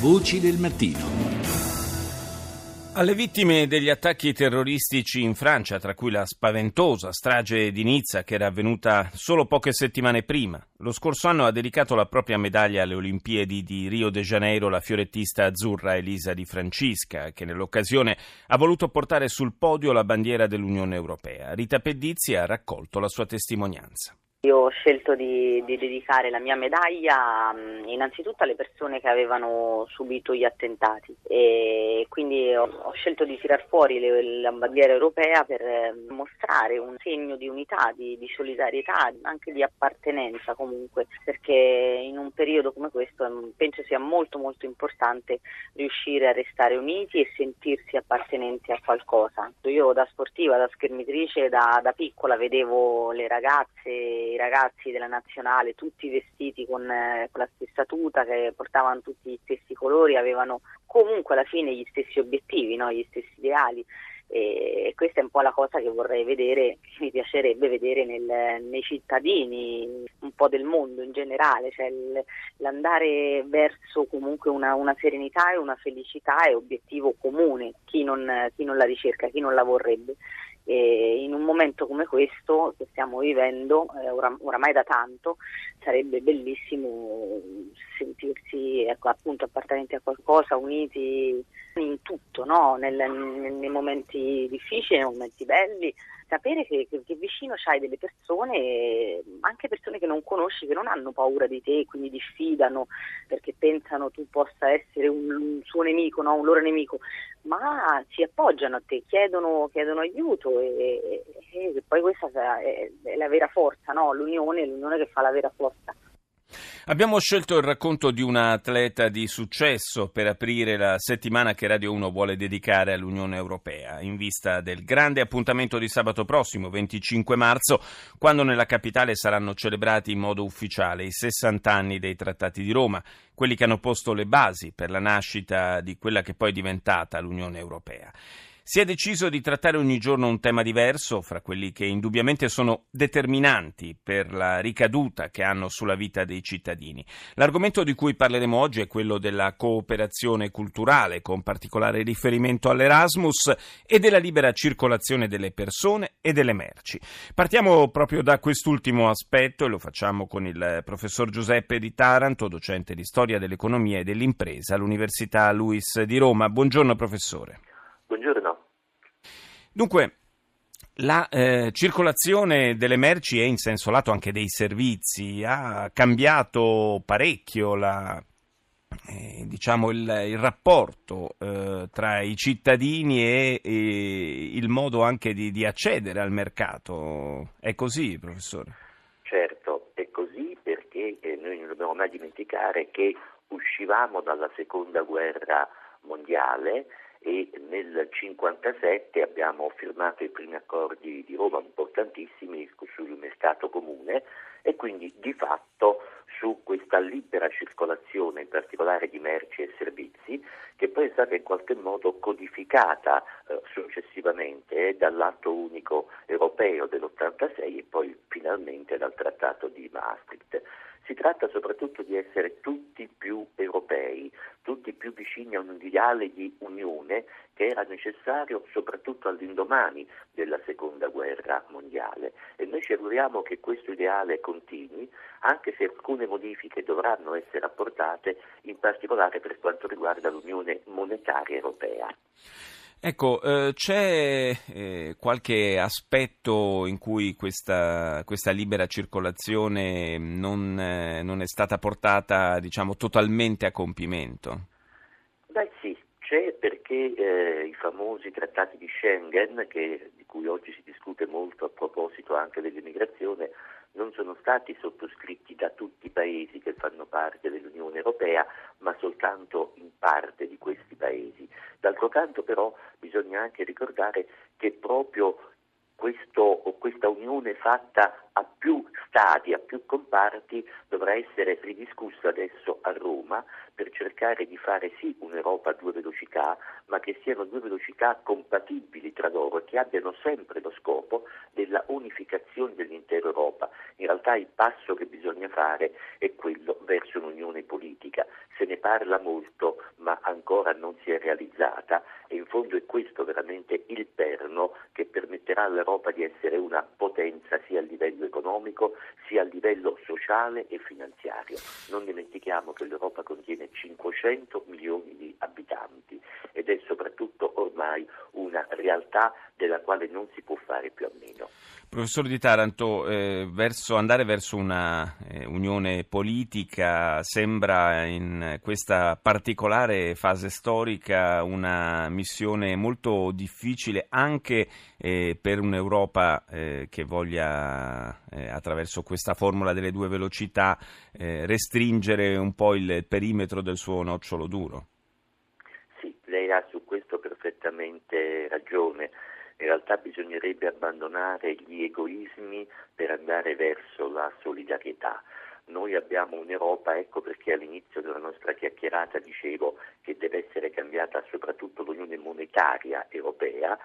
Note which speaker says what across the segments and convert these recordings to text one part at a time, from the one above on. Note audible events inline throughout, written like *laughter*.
Speaker 1: Voci del mattino.
Speaker 2: Alle vittime degli attacchi terroristici in Francia, tra cui la spaventosa strage di Nizza che era avvenuta solo poche settimane prima, lo scorso anno ha dedicato la propria medaglia alle Olimpiadi di Rio de Janeiro la fiorettista azzurra Elisa Di Francisca, che nell'occasione ha voluto portare sul podio la bandiera dell'Unione Europea. Rita Pedizzi ha raccolto la sua testimonianza.
Speaker 3: Io ho scelto di, di, dedicare la mia medaglia innanzitutto alle persone che avevano subito gli attentati e quindi ho, ho scelto di tirar fuori le, la bandiera europea per eh, mostrare un segno di unità, di, di, solidarietà, anche di appartenenza comunque, perché in un periodo come questo penso sia molto molto importante riuscire a restare uniti e sentirsi appartenenti a qualcosa. Io da sportiva, da schermitrice, da, da piccola vedevo le ragazze i ragazzi della nazionale tutti vestiti con, eh, con, la stessa tuta, che portavano tutti gli stessi colori, avevano comunque alla fine gli stessi obiettivi, no? gli stessi ideali. E questa è un po' la cosa che vorrei vedere, che *laughs* mi piacerebbe vedere nel, nei cittadini un po' del mondo in generale, cioè l'andare verso comunque una, una, serenità e una felicità è obiettivo comune, chi non, chi non la ricerca, chi non la vorrebbe. E in un momento come questo che stiamo vivendo, eh, oram- oramai da tanto, sarebbe bellissimo sentirsi ecco, appunto appartenenti a qualcosa, uniti in tutto, no? Nel, nei momenti difficili, nei momenti belli, sapere che, che, che vicino c'hai delle persone, anche persone che non conosci, che non hanno paura di te, quindi diffidano perché pensano tu possa essere un, un suo nemico, no? un loro nemico, ma si appoggiano a te, chiedono, chiedono aiuto e, e, e, poi questa è, la vera forza, no? l'unione, l'unione che fa la vera forza.
Speaker 2: Abbiamo scelto il racconto di un atleta di successo per aprire la settimana che Radio 1 vuole dedicare all'Unione Europea, in vista del grande appuntamento di sabato prossimo, 25 marzo, quando nella capitale saranno celebrati in modo ufficiale i 60 anni dei Trattati di Roma, quelli che hanno posto le basi per la nascita di quella che poi è diventata l'Unione Europea. Si è deciso di trattare ogni giorno un tema diverso, fra quelli che indubbiamente sono determinanti per la ricaduta che hanno sulla vita dei cittadini. L'argomento di cui parleremo oggi è quello della cooperazione culturale, con particolare riferimento all'Erasmus e della libera circolazione delle persone e delle merci. Partiamo proprio da quest'ultimo aspetto e lo facciamo con il professor Giuseppe di Taranto, docente di storia dell'economia e dell'impresa all'Università Luis di Roma. Buongiorno professore.
Speaker 4: Buongiorno.
Speaker 2: Dunque, la eh, circolazione delle merci e in senso lato anche dei servizi ha cambiato parecchio la, eh, diciamo il, il rapporto eh, tra i cittadini e, e, il modo anche di, di accedere al mercato. È così, professore?
Speaker 4: Certo, è così perché eh, noi non dobbiamo mai dimenticare che uscivamo dalla seconda guerra mondiale e nel 1957 abbiamo firmato i primi accordi di Roma importantissimi sul mercato comune e quindi di fatto su questa libera circolazione, in particolare di merci e servizi, che poi è stata in qualche modo codificata eh, successivamente dall'atto unico europeo dell'86 e poi finalmente dal trattato di Maastricht. Si tratta soprattutto di essere tutti più europei, tutti più vicini a un ideale di unione che era necessario soprattutto all'indomani della seconda guerra mondiale e noi ci auguriamo che questo ideale continui anche se alcune modifiche dovranno essere apportate in particolare per quanto riguarda l'unione monetaria europea.
Speaker 2: Ecco, eh, c'è eh, qualche aspetto in cui questa, questa libera circolazione non, eh, non, è stata portata, diciamo, totalmente a compimento?
Speaker 4: Beh sì, c'è perché eh, i famosi trattati di Schengen, che, di cui oggi si discute molto a proposito anche dell'immigrazione, non sono stati sottoscritti da tutti i paesi che fanno parte dell'Unione Europea, ma soltanto in parte di questi paesi. D'altro canto però bisogna anche ricordare che proprio questo, questa unione fatta a più stati, a più comparti, dovrà essere ridiscusso adesso a Roma per cercare di fare sì un'Europa a due velocità, ma che siano due velocità compatibili tra loro e che abbiano sempre lo scopo della unificazione dell'intera Europa. In realtà il passo che bisogna fare è quello verso un'unione politica. Se ne parla molto, ma ancora non si è realizzata e in fondo è questo veramente il perno che permetterà all'Europa di essere una potenza sia a livello economico sia a livello sociale e finanziario. Non dimentichiamo che l'Europa contiene 500 milioni di abitanti ed è soprattutto ormai una realtà della quale non si può fare più a meno.
Speaker 2: Professore Di Taranto, eh, verso, andare verso una eh, unione politica sembra in questa particolare fase storica una missione molto difficile anche eh, per un'Europa eh, che voglia eh, attraverso questa formula delle due velocità eh, restringere un po' il perimetro del suo nocciolo duro.
Speaker 4: Ha su questo perfettamente ragione in realtà bisognerebbe abbandonare gli egoismi per andare verso la solidarietà. Noi abbiamo un'Europa, ecco perché all'inizio della nostra chiacchierata dicevo che deve essere cambiata soprattutto l'Unione monetaria europea,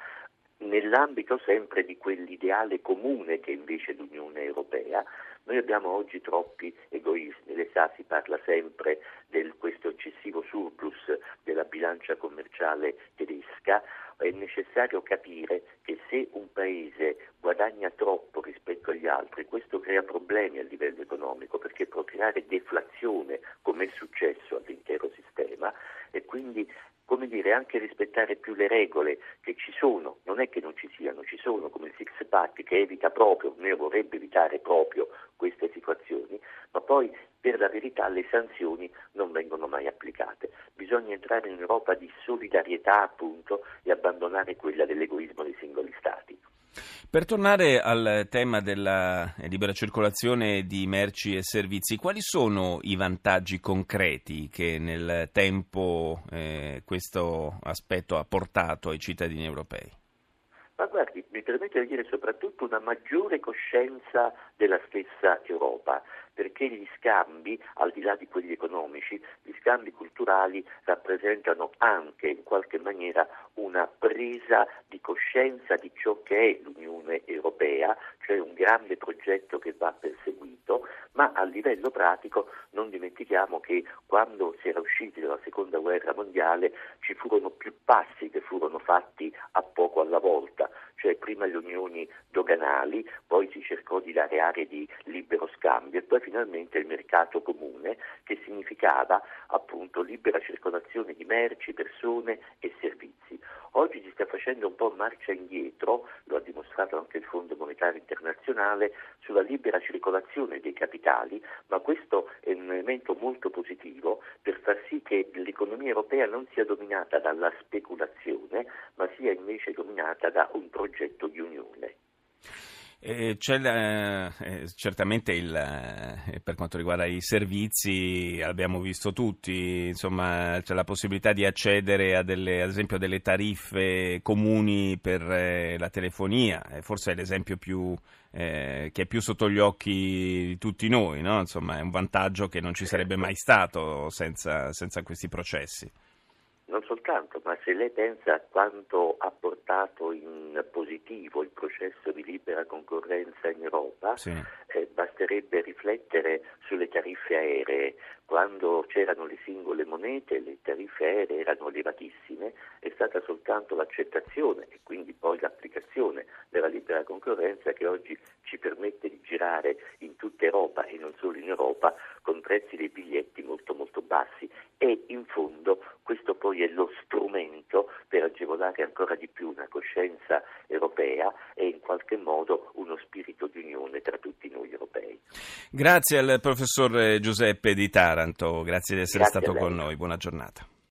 Speaker 4: nell'ambito sempre di quell'ideale comune che invece l'Unione Europea, noi abbiamo oggi troppi egoismi, le sa si parla sempre di questo eccessivo surplus della bilancia commerciale tedesca, è necessario capire che se un paese guadagna troppo rispetto agli altri, questo crea problemi a livello economico perché può creare deflazione come è successo all'intero sistema. E quindi come dire, anche rispettare più le regole che ci sono, non è che non ci siano, ci sono come il Six Pack che evita proprio, ne vorrebbe evitare proprio queste situazioni, ma poi per la verità le sanzioni non vengono mai applicate. Bisogna entrare in Europa di solidarietà appunto e abbandonare quella dell'egoismo dei singoli Stati.
Speaker 2: Per tornare al tema della libera circolazione di merci e servizi, quali sono i vantaggi concreti che nel tempo eh, questo aspetto ha portato ai cittadini europei?
Speaker 4: Mi permette di dire soprattutto una maggiore coscienza della stessa Europa perché gli scambi, al di là di quelli economici, gli scambi culturali rappresentano anche in qualche maniera una presa di coscienza di ciò che è l'Unione Europea, cioè un grande progetto che va perseguito, ma a livello pratico non dimentichiamo che quando si era usciti dalla seconda guerra mondiale ci furono più passi che furono fatti a poco alla volta, cioè prima le unioni doganali, poi si cercò di dare aree di libero scambio e poi finalmente il mercato comune che significava appunto libera circolazione di merci, persone e servizi. Oggi si sta facendo un po' marcia indietro, lo ha dimostrato anche il Fondo Monetario Internazionale, sulla libera circolazione dei capitali, ma questo è un elemento molto positivo per far sì che l'economia europea non sia dominata dalla speculazione, ma sia invece dominata da un progetto di unione.
Speaker 2: Eh, c'è eh, certamente il, eh, per quanto riguarda i servizi, abbiamo visto tutti, insomma, c'è la possibilità di accedere a delle, ad esempio a delle tariffe comuni per eh, la telefonia, forse è l'esempio più, eh, che è più sotto gli occhi di tutti noi, no? insomma, è un vantaggio che non ci sarebbe mai stato senza, senza questi processi
Speaker 4: soltanto, ma se lei pensa a quanto ha portato in positivo il processo di libera concorrenza in Europa, sì. eh, basterebbe riflettere sulle tariffe aeree. Quando c'erano le singole monete, le tariffe aeree erano elevatissime, è stata soltanto l'accettazione e quindi poi l'applicazione della libera concorrenza che oggi ci permette di girare in tutta Europa e non solo in Europa con prezzi dei biglietti molto molto bassi e in fondo questo poi è lo strumento per agevolare ancora di più una coscienza europea e in qualche modo uno spirito di unione tra tutti noi europei.
Speaker 2: Grazie al professor Giuseppe di Taranto, grazie di essere grazie stato con noi, buona giornata.